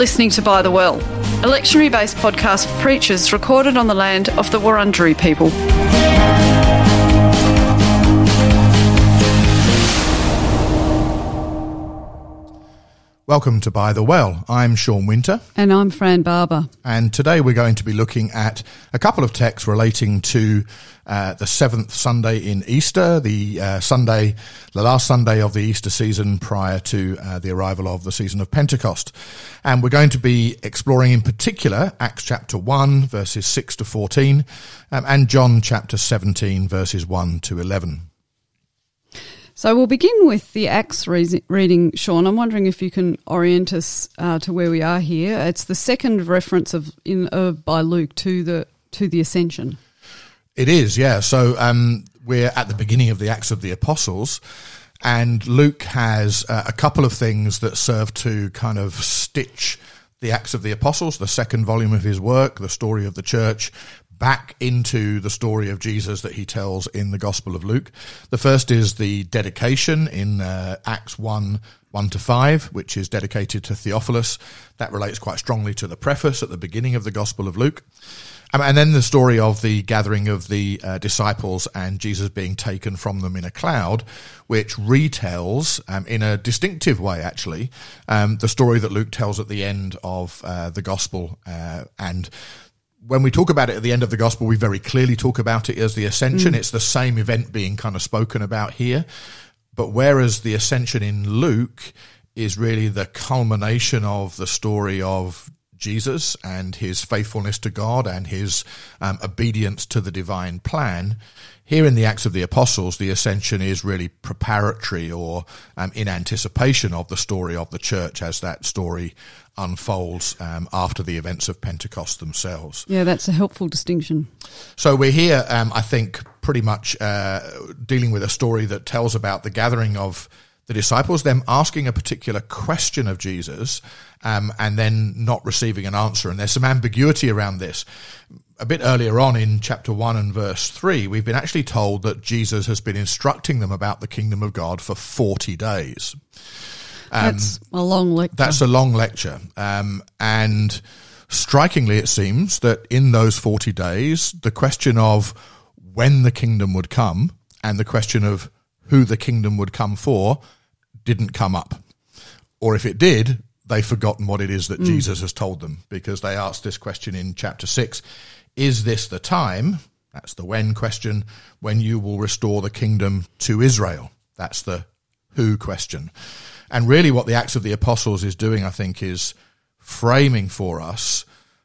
listening to By the Well, a lectionary based podcast for preachers recorded on the land of the Wurundjeri people. Welcome to By the Well. I'm Sean Winter. And I'm Fran Barber. And today we're going to be looking at a couple of texts relating to uh, the seventh Sunday in Easter, the uh, Sunday, the last Sunday of the Easter season prior to uh, the arrival of the season of Pentecost. And we're going to be exploring in particular Acts chapter 1, verses 6 to 14, um, and John chapter 17, verses 1 to 11. So we'll begin with the Acts re- reading, Sean. I'm wondering if you can orient us uh, to where we are here. It's the second reference of in uh, by Luke to the to the ascension. It is, yeah. So um, we're at the beginning of the Acts of the Apostles, and Luke has uh, a couple of things that serve to kind of stitch the Acts of the Apostles, the second volume of his work, the story of the church, back into the story of Jesus that he tells in the Gospel of Luke. The first is the dedication in uh, Acts 1 1 to 5, which is dedicated to Theophilus. That relates quite strongly to the preface at the beginning of the Gospel of Luke. Um, and then the story of the gathering of the uh, disciples and Jesus being taken from them in a cloud, which retells um, in a distinctive way, actually, um, the story that Luke tells at the end of uh, the gospel. Uh, and when we talk about it at the end of the gospel, we very clearly talk about it as the ascension. Mm. It's the same event being kind of spoken about here. But whereas the ascension in Luke is really the culmination of the story of Jesus and his faithfulness to God and his um, obedience to the divine plan. Here in the Acts of the Apostles, the ascension is really preparatory or um, in anticipation of the story of the church as that story unfolds um, after the events of Pentecost themselves. Yeah, that's a helpful distinction. So we're here, um, I think, pretty much uh, dealing with a story that tells about the gathering of the disciples, them asking a particular question of Jesus, um, and then not receiving an answer. And there's some ambiguity around this. A bit earlier on in chapter 1 and verse 3, we've been actually told that Jesus has been instructing them about the kingdom of God for 40 days. Um, that's a long lecture. That's a long lecture. Um, and strikingly, it seems that in those 40 days, the question of when the kingdom would come and the question of who the kingdom would come for didn't come up. Or if it did, they've forgotten what it is that mm. Jesus has told them because they asked this question in chapter 6 Is this the time? That's the when question, when you will restore the kingdom to Israel. That's the who question. And really, what the Acts of the Apostles is doing, I think, is framing for us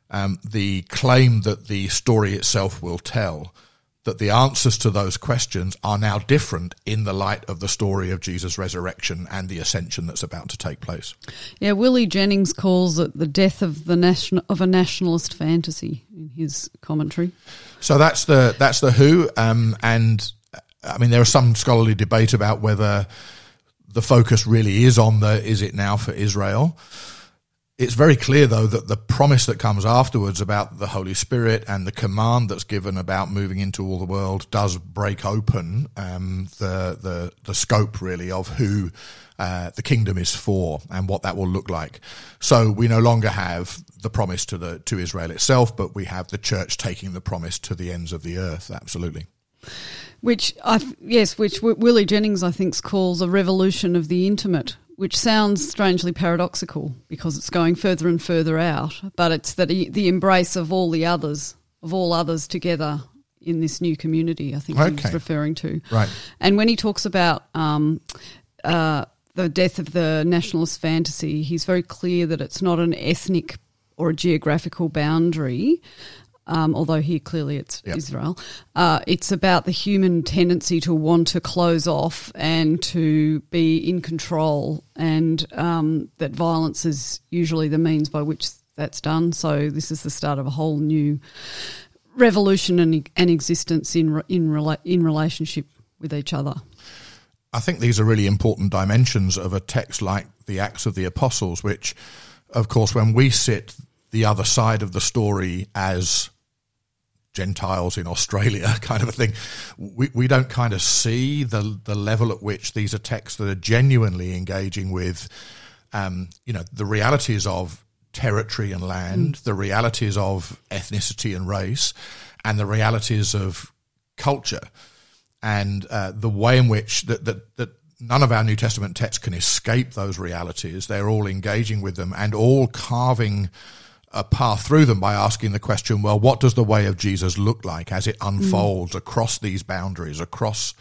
um, the claim that the story itself will tell that the answers to those questions are now different in the light of the story of Jesus' resurrection and the ascension that's about to take place. Yeah, Willie Jennings calls it the death of the national of a nationalist fantasy in his commentary. So that's the that's the who, um, and I mean there is some scholarly debate about whether the focus really is on the is it now for Israel. It's very clear, though, that the promise that comes afterwards about the Holy Spirit and the command that's given about moving into all the world does break open um, the, the the scope really of who uh, the kingdom is for and what that will look like. So we no longer have the promise to the to Israel itself, but we have the church taking the promise to the ends of the earth. Absolutely. Which I yes, which Willie Jennings I think calls a revolution of the intimate, which sounds strangely paradoxical because it's going further and further out, but it's that the embrace of all the others, of all others together in this new community. I think okay. he's referring to right. And when he talks about um, uh, the death of the nationalist fantasy, he's very clear that it's not an ethnic or a geographical boundary, um, although here clearly it's yep. Israel. Uh, it's about the human tendency to want to close off and to be in control, and um, that violence is usually the means by which that's done. So this is the start of a whole new revolution and, and existence in in rela- in relationship with each other. I think these are really important dimensions of a text like the Acts of the Apostles, which, of course, when we sit the other side of the story as Gentiles in Australia kind of a thing. We, we don't kind of see the, the level at which these are texts that are genuinely engaging with, um, you know, the realities of territory and land, the realities of ethnicity and race, and the realities of culture, and uh, the way in which that, that that none of our New Testament texts can escape those realities. They're all engaging with them and all carving a path through them by asking the question, well, what does the way of Jesus look like as it unfolds mm. across these boundaries, across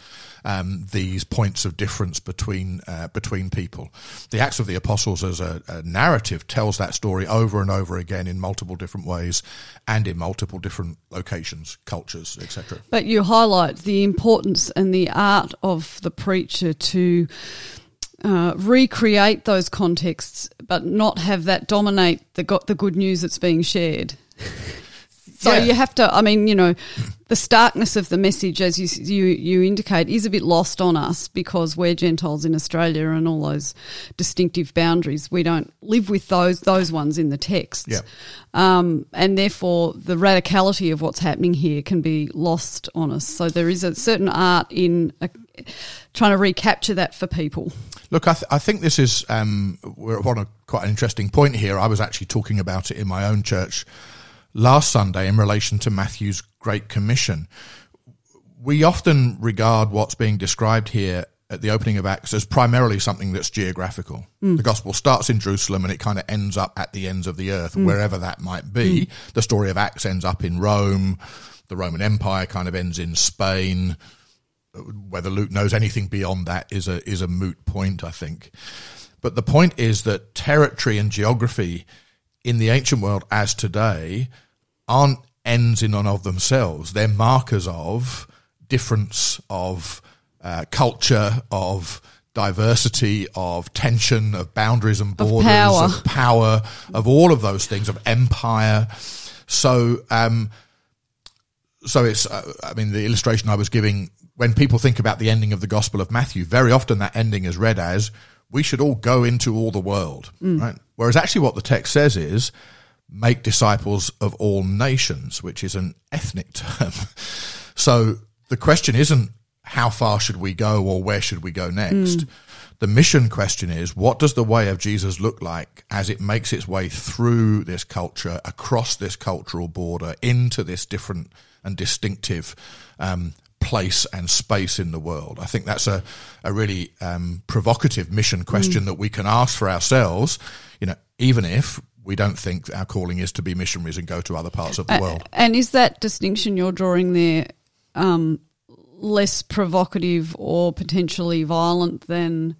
um, these points of difference between uh, between people? The Acts of the Apostles as a, a, narrative tells that story over and over again in multiple different ways and in multiple different locations, cultures, etc. But you highlight the importance and the art of the preacher to uh, recreate those contexts, but not have that dominate the got the good news that's being shared. so yeah. you have to. I mean, you know, the starkness of the message, as you you you indicate, is a bit lost on us because we're Gentiles in Australia and all those distinctive boundaries. We don't live with those those ones in the texts, yeah. um, and therefore the radicality of what's happening here can be lost on us. So there is a certain art in. A, trying to recapture that for people. Look, I, th- I think this is um, we're on a quite an interesting point here. I was actually talking about it in my own church last Sunday in relation to Matthew's Great Commission. We often regard what's being described here at the opening of Acts as primarily something that's geographical. Mm. The gospel starts in Jerusalem and it kind of ends up at the ends of the earth, mm. wherever that might be. Mm. The story of Acts ends up in Rome. The Roman Empire kind of ends in Spain whether Luke knows anything beyond that is a is a moot point, I think. But the point is that territory and geography in the ancient world as today aren't ends in and of themselves. They're markers of difference, of uh, culture, of diversity, of tension, of boundaries and borders, of power, of, power, of all of those things, of empire. So, um, so it's, uh, I mean, the illustration I was giving when people think about the ending of the Gospel of Matthew, very often that ending is read as we should all go into all the world, mm. right? Whereas actually what the text says is make disciples of all nations, which is an ethnic term. so the question isn't how far should we go or where should we go next? Mm. The mission question is what does the way of Jesus look like as it makes its way through this culture, across this cultural border, into this different and distinctive um, place and space in the world? I think that's a, a really um, provocative mission question mm. that we can ask for ourselves, you know, even if we don't think our calling is to be missionaries and go to other parts of the uh, world. And is that distinction you're drawing there um, less provocative or potentially violent than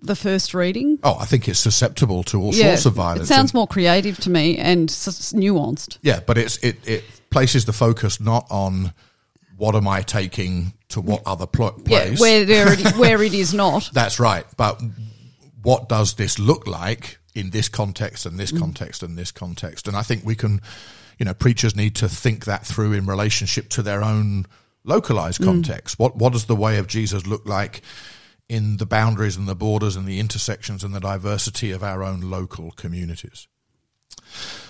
the first reading? Oh, I think it's susceptible to all yeah, sorts of violence. It sounds more creative to me and nuanced. Yeah, but it's it, it places the focus not on what am I taking to what other pl- place? Yeah, where, there it, where it is not. That's right. But what does this look like in this context and this mm. context and this context? And I think we can, you know, preachers need to think that through in relationship to their own localized mm. context. Mm. What what does the way of Jesus look like in the boundaries and the borders and the intersections and the diversity of our own local communities?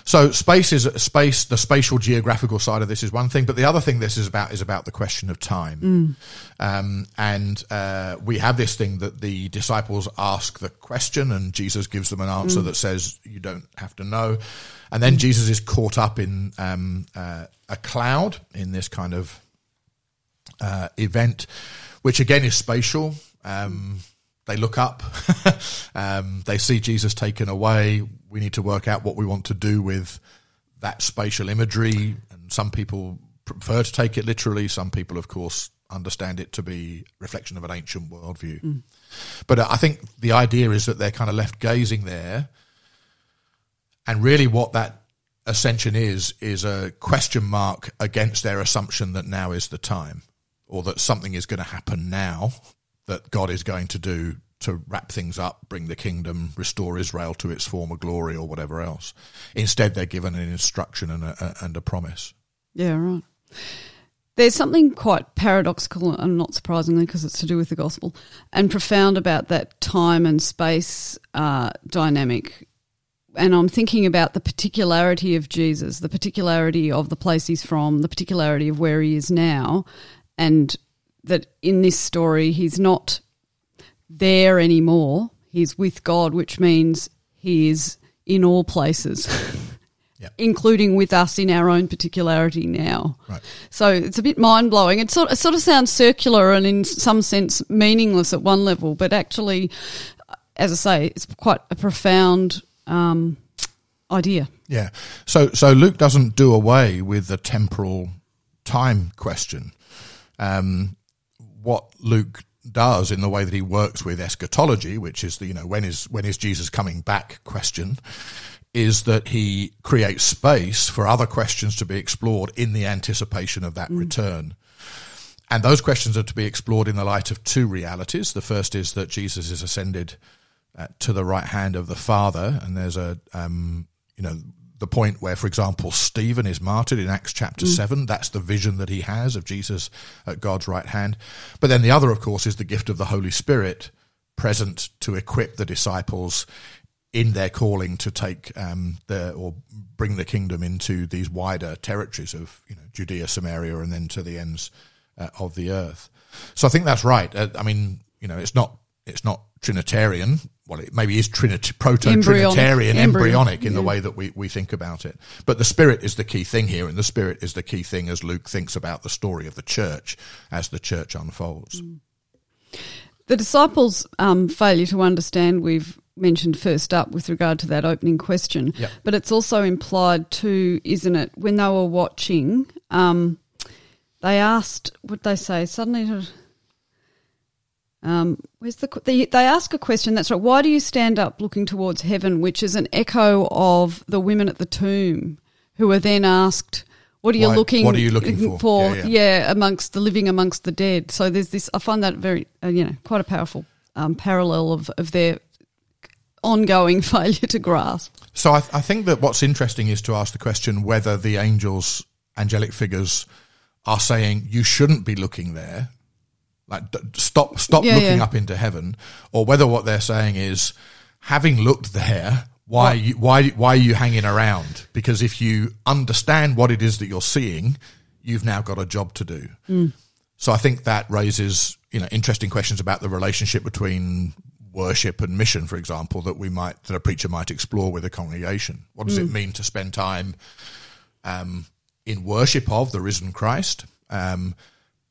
So space is space. The spatial geographical side of this is one thing, but the other thing this is about is about the question of time. Mm. Um, and uh, we have this thing that the disciples ask the question, and Jesus gives them an answer mm. that says you don't have to know. And then mm. Jesus is caught up in um, uh, a cloud in this kind of uh, event, which again is spatial. Um, they look up, um, they see Jesus taken away. We need to work out what we want to do with that spatial imagery. And some people prefer to take it literally. Some people, of course, understand it to be reflection of an ancient worldview. Mm. But uh, I think the idea is that they're kind of left gazing there. And really, what that ascension is, is a question mark against their assumption that now is the time or that something is going to happen now that God is going to do to wrap things up, bring the kingdom, restore Israel to its former glory, or whatever else. Instead, they're given an instruction and a, and a promise. Yeah, right. There's something quite paradoxical, and not surprisingly, because it's to do with the gospel, and profound about that time and space uh, dynamic. And I'm thinking about the particularity of Jesus, the particularity of the place he's from, the particularity of where he is now, and that in this story he's not there anymore. He's with God, which means he is in all places. Yeah. Including with us in our own particularity now. Right. So it's a bit mind blowing. It sort, it sort of sounds circular and in some sense meaningless at one level, but actually, as I say, it's quite a profound um, idea. Yeah. So so Luke doesn't do away with the temporal time question. Um, what Luke does in the way that he works with eschatology, which is the you know when is when is Jesus coming back question, is that he creates space for other questions to be explored in the anticipation of that return. And those questions are to be explored in the light of two realities. The first is that Jesus is ascended uh, to the right hand of the Father, and there's a um, you know the point where, for example, Stephen is martyred in Acts chapter seven. That's the vision that he has of Jesus at God's right hand. But then the other, of course, is the gift of the Holy Spirit present to equip the disciples in their calling to take um, the or bring the kingdom into these wider territories of you know Judea, Samaria, and then to the ends uh, of the earth. So I think that's right. Uh, I mean, you know, it's not it's not Trinitarian. Well, it maybe is Trinit- proto-Trinitarian, Embryonic. embryonic in the way that we, we think about it. But the Spirit is the key thing here, and the Spirit is the key thing as Luke thinks about the story of the church as the church unfolds. The disciples' um, failure to understand, we've mentioned first up with regard to that opening question, Yep. but it's also implied too, isn't it? When they were watching, um, they asked, would they say, suddenly, um, where's the, they, they ask a question, that's right, why do you stand up looking towards heaven, which is an echo of the women at the tomb who are then asked, what are you Why- looking what are you looking for? Yeah, yeah, yeah. amongst the living amongst the dead. So there's this. I find that very, uh, you know, quite a powerful um, parallel of of their ongoing failure to grasp. So I, I think that what's interesting is to ask the question whether the angels, angelic figures, are saying you shouldn't be looking there, like d- stop, stop Yeah, looking yeah. up into heaven, or whether what they're saying is, having looked there, why, are you, why, why are you hanging around? Because if you understand what it is that you're seeing, you've now got a job to do. Hmm. So I think that raises, you know, interesting questions about the relationship between worship and mission, for example, that we might, that a preacher might explore with a congregation. What does it mean to spend time um, in worship of the risen Christ? Um,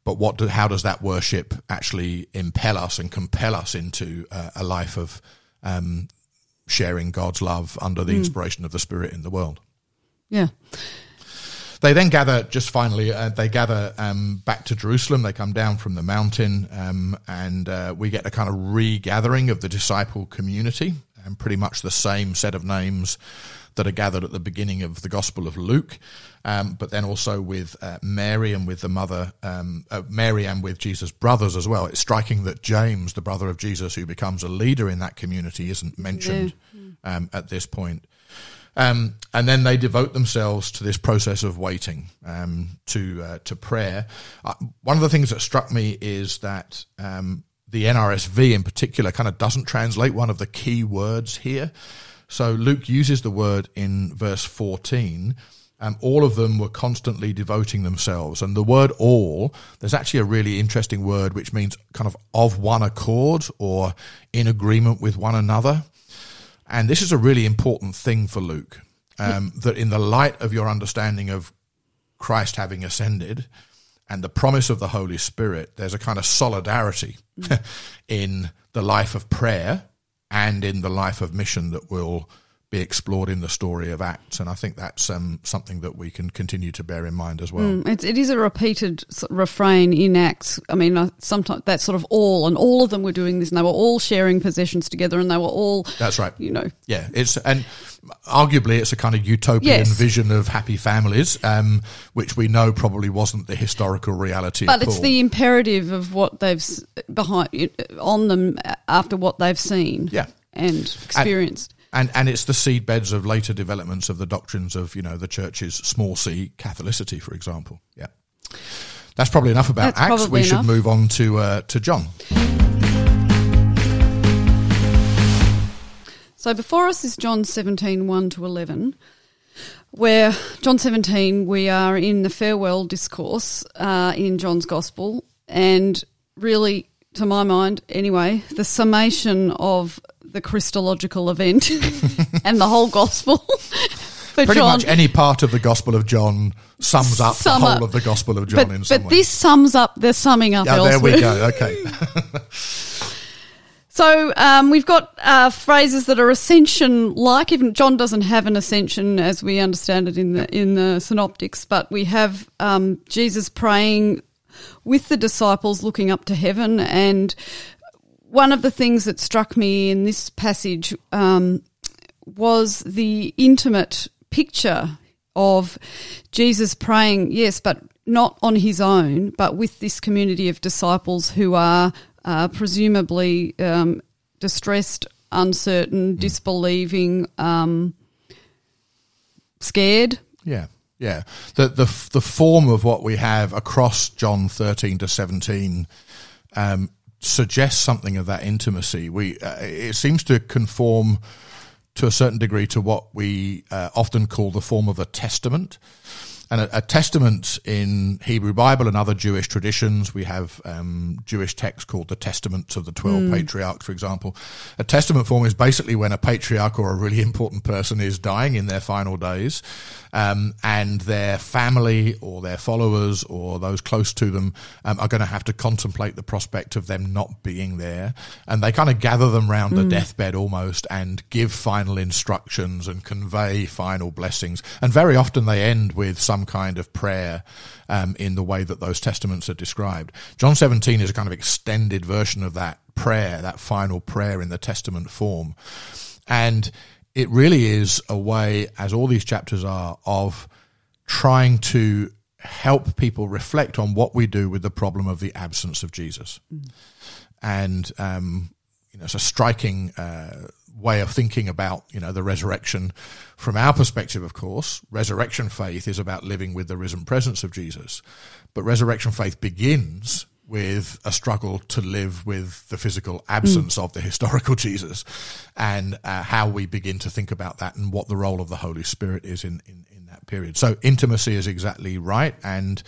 but what do, how does that worship actually impel us and compel us into uh, a life of um, sharing God's love under the inspiration of the Spirit in the world? Yeah, They then gather, just finally, uh, they gather um, back to Jerusalem. They come down from the mountain, um, and uh, we get a kind of regathering of the disciple community, and pretty much the same set of names that are gathered at the beginning of the Gospel of Luke, um, but then also with uh, Mary and with the mother, um, uh, Mary and with Jesus' brothers as well. It's striking that James, the brother of Jesus, who becomes a leader in that community, isn't mentioned um, at this point. Um, and then they devote themselves to this process of waiting um, to uh, to prayer. Uh, one of the things that struck me is that um, the NRSV in particular kind of doesn't translate one of the key words here. So Luke uses the word in verse fourteen. Um, all of them were constantly devoting themselves, and the word "all" there's actually a really interesting word which means kind of of one accord or in agreement with one another. And this is a really important thing for Luke, um, that in the light of your understanding of Christ having ascended and the promise of the Holy Spirit, there's a kind of solidarity in the life of prayer and in the life of mission that will be explored in the story of Acts. And I think that's um, something that we can continue to bear in mind as well. Mm, it is a repeated refrain in Acts. I mean, uh, sometimes that's sort of all, and all of them were doing this, and they were all sharing possessions together, and they were all, That's right. you know, Yeah, it's and arguably it's a kind of utopian Yes. vision of happy families, um, which we know probably wasn't the historical reality. But it's all. the imperative of what they've behind on them after what they've seen, Yeah. and experienced. and and and it's the seed beds of later developments of the doctrines of you know the church's small c Catholicity, for example. Yeah, that's probably enough about That's Acts. We should move on to uh, to John. So before us is John 17, 1 to 11, where John 17, we are in the farewell discourse uh, in John's Gospel, and really, to my mind anyway, the summation of the Christological event and the whole gospel. Pretty John. much any part of the Gospel of John sums up Sum the whole up. of the Gospel of John but in some but way. this sums up the summing up yeah, there we go. Okay. So um, we've got uh, phrases that are ascension like. Even John doesn't have an ascension as we understand it in the in the synoptics, but we have um, Jesus praying with the disciples, looking up to heaven. And one of the things that struck me in this passage um, was the intimate picture of Jesus praying, yes, but not on his own, but with this community of disciples who are uh, presumably um, distressed, uncertain, disbelieving, um, scared. Yeah, yeah. The the the form of what we have across John thirteen to seventeen um, suggests something of that intimacy. We uh, it seems to conform to a certain degree to what we uh, often call the form of a testament. And a, a testament in Hebrew Bible and other Jewish traditions, we have um, Jewish texts called the Testaments of the Twelve Patriarchs, for example. A testament form is basically when a patriarch or a really important person is dying in their final days, um, and their family or their followers or those close to them um, are going to have to contemplate the prospect of them not being there, and they kind of gather them round the deathbed almost and give final instructions and convey final blessings. And very often they end with some kind of prayer um, in the way that those testaments are described. John 17 is a kind of extended version of that prayer, that final prayer in the testament form. And it really is a way, as all these chapters are, of trying to help people reflect on what we do with the problem of the absence of Jesus. And, um, you know, it's a striking uh, way of thinking about, you know, the resurrection. From our perspective, of course, resurrection faith is about living with the risen presence of Jesus. But resurrection faith begins with a struggle to live with the physical absence of the historical Jesus and uh, how we begin to think about that and what the role of the Holy Spirit is in, in, in that period. So intimacy is exactly right. And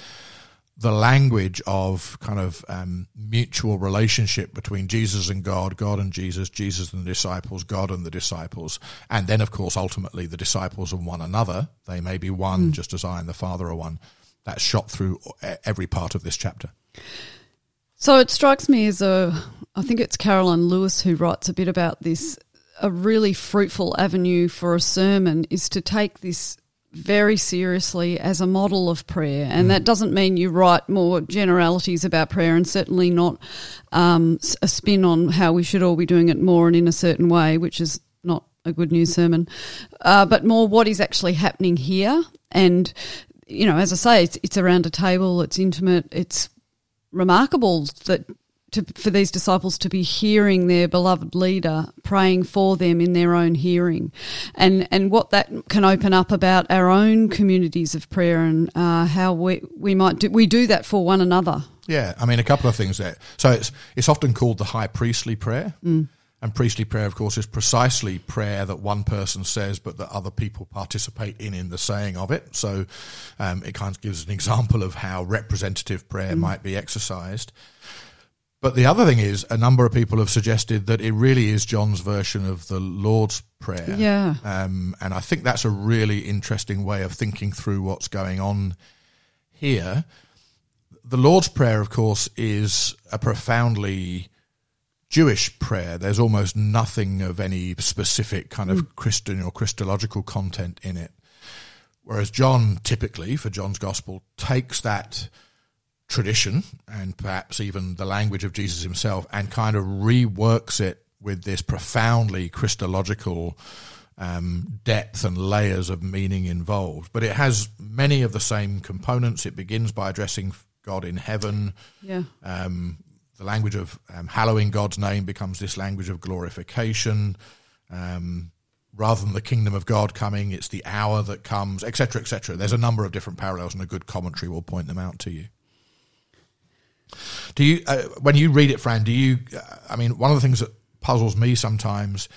the language of kind of um, mutual relationship between Jesus and God, God and Jesus, Jesus and the disciples, God and the disciples, and then, of course, ultimately the disciples and one another. They may be one, just as I and the Father are one. That's shot through e- every part of this chapter. So it strikes me as a, I think it's Karoline Lewis who writes a bit about this. A really fruitful avenue for a sermon is to take this very seriously as a model of prayer. And that doesn't mean you write more generalities about prayer and certainly not um, a spin on how we should all be doing it more and in a certain way, which is not a good news sermon, uh, but more what is actually happening here. And, you know, as I say, it's, it's around a table, it's intimate, it's remarkable that to, for these disciples to be hearing their beloved leader praying for them in their own hearing, and and what that can open up about our own communities of prayer and uh, how we we might do we do that for one another. Yeah, I mean, a couple of things there. So it's it's often called the high priestly prayer, and priestly prayer, of course, is precisely prayer that one person says, but that other people participate in in the saying of it. So um, it kind of gives an example of how representative prayer might be exercised. But the other thing is, a number of people have suggested that it really is John's version of the Lord's Prayer. Yeah. Um, and I think that's a really interesting way of thinking through what's going on here. The Lord's Prayer, of course, is a profoundly Jewish prayer. There's almost nothing of any specific kind of Christian or Christological content in it. Whereas John, typically, for John's Gospel, takes that tradition and perhaps even the language of Jesus himself and kind of reworks it with this profoundly Christological um, depth and layers of meaning involved. But it has many of the same components. It begins by addressing God in heaven. Yeah. Um, the language of um, hallowing God's name becomes this language of glorification. Um, rather than the kingdom of God coming, it's the hour that comes, etc., etc. There's a number of different parallels, and a good commentary will point them out to you. Do you, uh, when you read it, Fran? Do you? Uh, I mean, one of the things that puzzles me sometimes,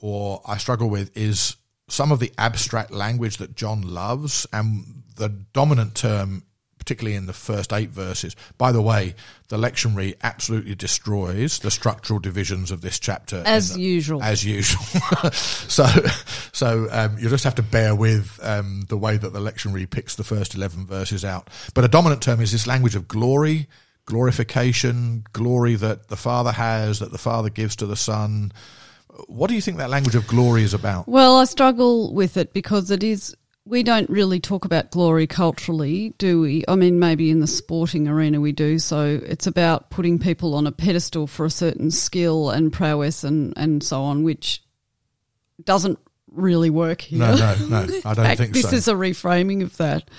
or I struggle with, is some of the abstract language that John loves, and the dominant term, particularly in the first eight verses. By the way, the lectionary absolutely destroys the structural divisions of this chapter. As the, usual. As usual. so, so um, you just have to bear with um, the way that the lectionary picks the first 11 verses out. But a dominant term is this language of glory, glorification, glory that the Father has, that the Father gives to the Son. What do you think that language of glory is about? Well, I struggle with it because it is we don't really talk about glory culturally, do we? I mean, maybe in the sporting arena we do. So it's about putting people on a pedestal for a certain skill and prowess and, and so on, which doesn't really work here. No, no, no. I don't fact, think this so. is a reframing of that.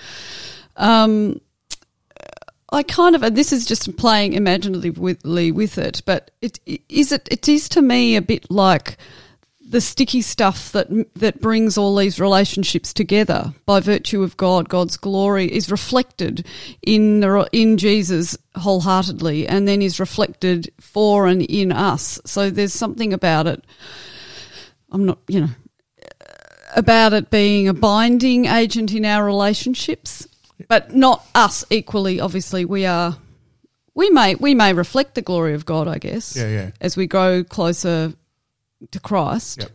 Um, I kind of, and this is just playing imaginatively with it, but it is it. It is to me a bit like the sticky stuff that that brings all these relationships together by virtue of God. God's glory is reflected in the, in Jesus wholeheartedly, and then is reflected for and in us. So there's something about it. I'm not, you know, about it being a binding agent in our relationships, but not us equally. Obviously, we are. We may we may reflect the glory of God, I guess. Yeah, yeah. As we grow closer to Christ. Yep.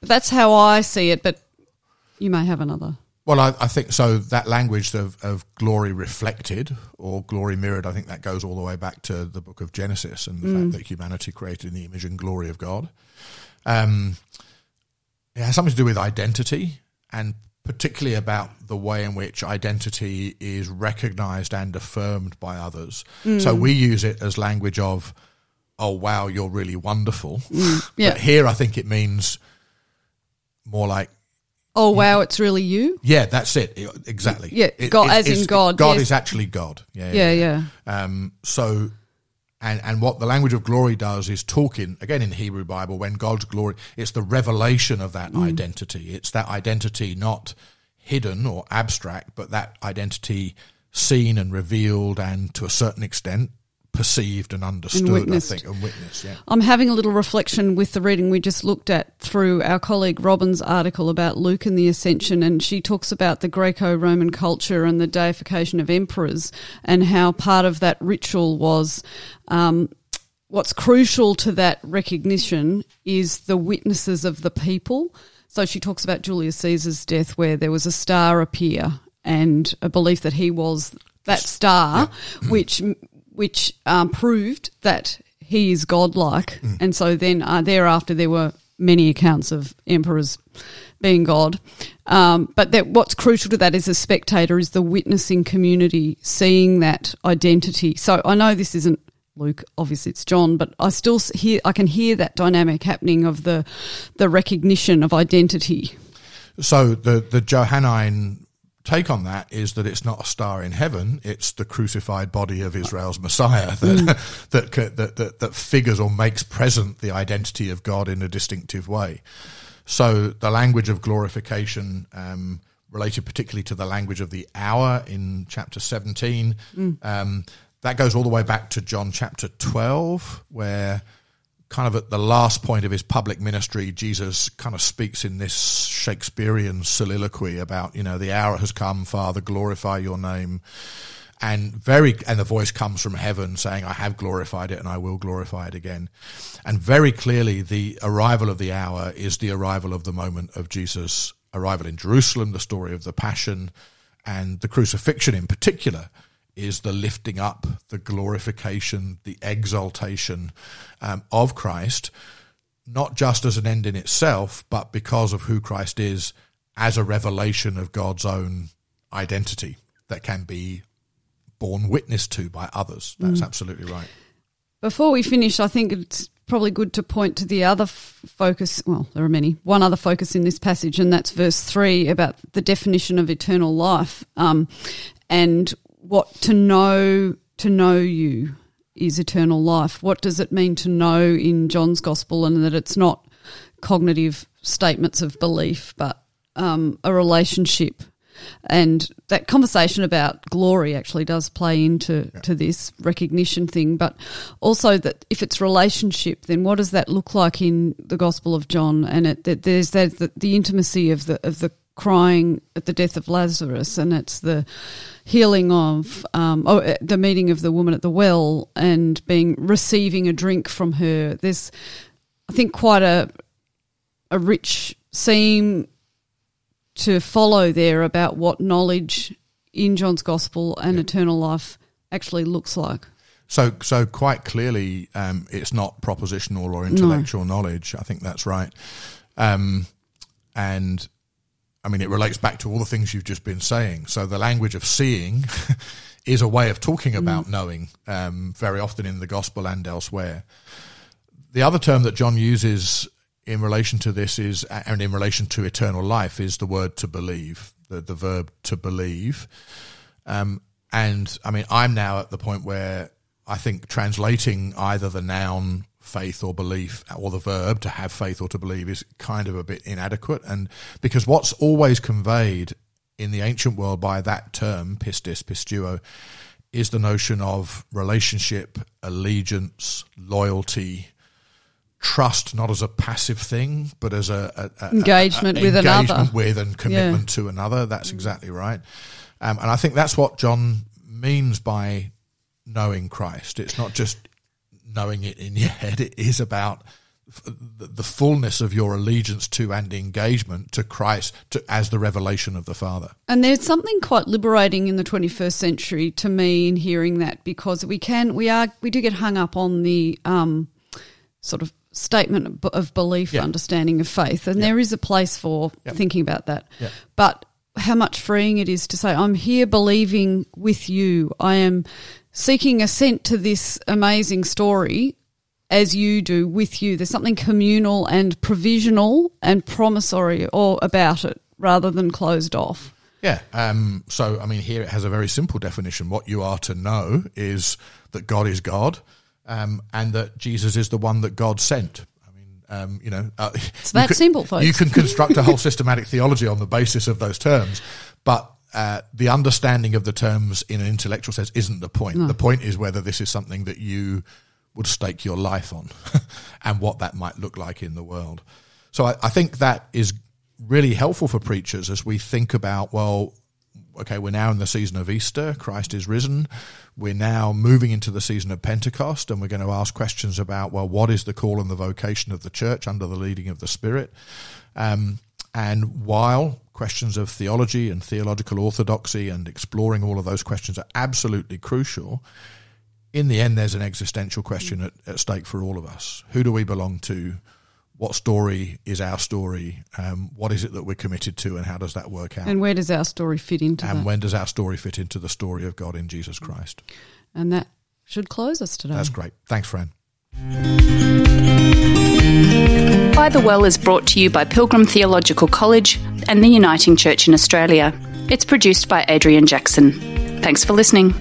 That's how I see it, but you may have another. Well, I, I think so. That language of, of glory reflected or glory mirrored, I think that goes all the way back to the book of Genesis and the fact that humanity created in the image and glory of God. Um, it has something to do with identity and particularly about the way in which identity is recognized and affirmed by others. So we use it as language of, oh, wow, you're really wonderful. Yeah. But here I think it means more like, Oh wow, it's really you. yeah, that's it. Exactly. Yeah, It- God- it- as in God, God yes. is actually God. Yeah. Yeah, yeah. Um, so, and and what the language of glory does is talking again in the Hebrew Bible when God's glory. It's the revelation of that Mm. identity. It's that identity not hidden or abstract, but that identity seen and revealed, and to a certain extent perceived and understood. I think, and witnessed. Yeah. I'm having a little reflection with the reading we just looked at through our colleague Robyn's article about Luke and the Ascension, and she talks about the Greco Roman culture and the deification of emperors, and how part of that ritual was. Um, What's crucial to that recognition is the witnesses of the people. So she talks about Julius Caesar's death, where there was a star appear and a belief that he was that star, which which um, proved that he is godlike. And so then uh, thereafter, there were many accounts of emperors being God. Um, but that what's crucial to that as a spectator is the witnessing community seeing that identity. So I know this isn't Luke, obviously it's John, but I still hear I can hear that dynamic happening of the the recognition of identity. So the the Johannine take on that is that it's not a star in heaven; it's the crucified body of Israel's Messiah that that, ca- that that that figures or makes present the identity of God in a distinctive way. So the language of glorification. Um, Related particularly to the language of the hour in chapter 17. Um, that goes all the way back to John chapter 12, where kind of at the last point of his public ministry, Jesus kind of speaks in this Shakespearean soliloquy about, you know, the hour has come, Father, glorify your name. And very, and the voice comes from heaven saying, I have glorified it and I will glorify it again. And very clearly, the arrival of the hour is the arrival of the moment of Jesus' arrival in Jerusalem, the story of the passion and the crucifixion in particular is the lifting up, the glorification, the exaltation um, of Christ, not just as an end in itself, but because of who Christ is as a revelation of God's own identity that can be borne witness to by others. That's absolutely right. Before we finish, I think it's probably good to point to the other f- focus. Well, there are many. One other focus in this passage, and that's verse three about the definition of eternal life, um, and what to know to know you is eternal life. What does it mean to know in John's gospel, and that it's not cognitive statements of belief, but um, a relationship. And that conversation about glory actually does play into to this recognition thing, but also that if it's relationship, then what does that look like in the Gospel of John? And it, that there's that the, the intimacy of the of the crying at the death of Lazarus, and it's the healing of um, oh, uh, the meeting of the woman at the well and being receiving a drink from her. There's, I think, quite a a rich seam to follow there about what knowledge in John's gospel and yeah. eternal life actually looks like. So, so quite clearly, um, it's not propositional or intellectual no. knowledge. I think that's right. Um, and I mean, it relates back to all the things you've just been saying. So, the language of seeing is a way of talking mm. about mm. knowing, um, very often in the gospel and elsewhere. The other term that John uses in relation to this is, and in relation to eternal life, is the word to believe, the, the verb to believe. Um, and I mean, I'm now at the point where I think translating either the noun faith or belief or the verb to have faith or to believe is kind of a bit inadequate. And because what's always conveyed in the ancient world by that term, pistis, pistuo, is the notion of relationship, allegiance, loyalty, trust not as a passive thing, but as a, a, a engagement a, with engagement another, with and commitment yeah. to another. That's exactly right, um, and I think that's what John means by knowing Christ. It's not just knowing it in your head. It is about the fullness of your allegiance to and engagement to Christ to, as the revelation of the Father. And there's something quite liberating in the 21st century to me in hearing that because we can we are we do get hung up on the um, sort of statement of belief, yeah. understanding of faith, and yeah. there is a place for yeah. thinking about that. But how much freeing it is to say, I'm here believing with you. I am seeking assent to this amazing story as you do with you. There's something communal and provisional and promissory or about it rather than closed off. Yeah. Um, so, I mean, here it has a very simple definition. What you are to know is that God is God um, and that Jesus is the one that God sent. Um, you know, uh, it's that simple, folks. You can construct a whole systematic theology on the basis of those terms, but uh, the understanding of the terms in an intellectual sense isn't the point. No. The point is whether this is something that you would stake your life on and what that might look like in the world. So I, I think that is really helpful for preachers as we think about, well, okay, we're now in the season of Easter, Christ is risen. We're now moving into the season of Pentecost, and we're going to ask questions about, well, what is the call and the vocation of the church under the leading of the Spirit? Um, and while questions of theology and theological orthodoxy and exploring all of those questions are absolutely crucial, in the end, there's an existential question at, at stake for all of us. Who do we belong to? What story is our story? Um, what is it that we're committed to, and how does that work out? And where does our story fit into and that? when does our story fit into the story of God in Jesus Christ? And that should close us today. That's great. Thanks, Fran. By the Well is brought to you by Pilgrim Theological College and the Uniting Church in Australia. It's produced by Adrian Jackson. Thanks for listening.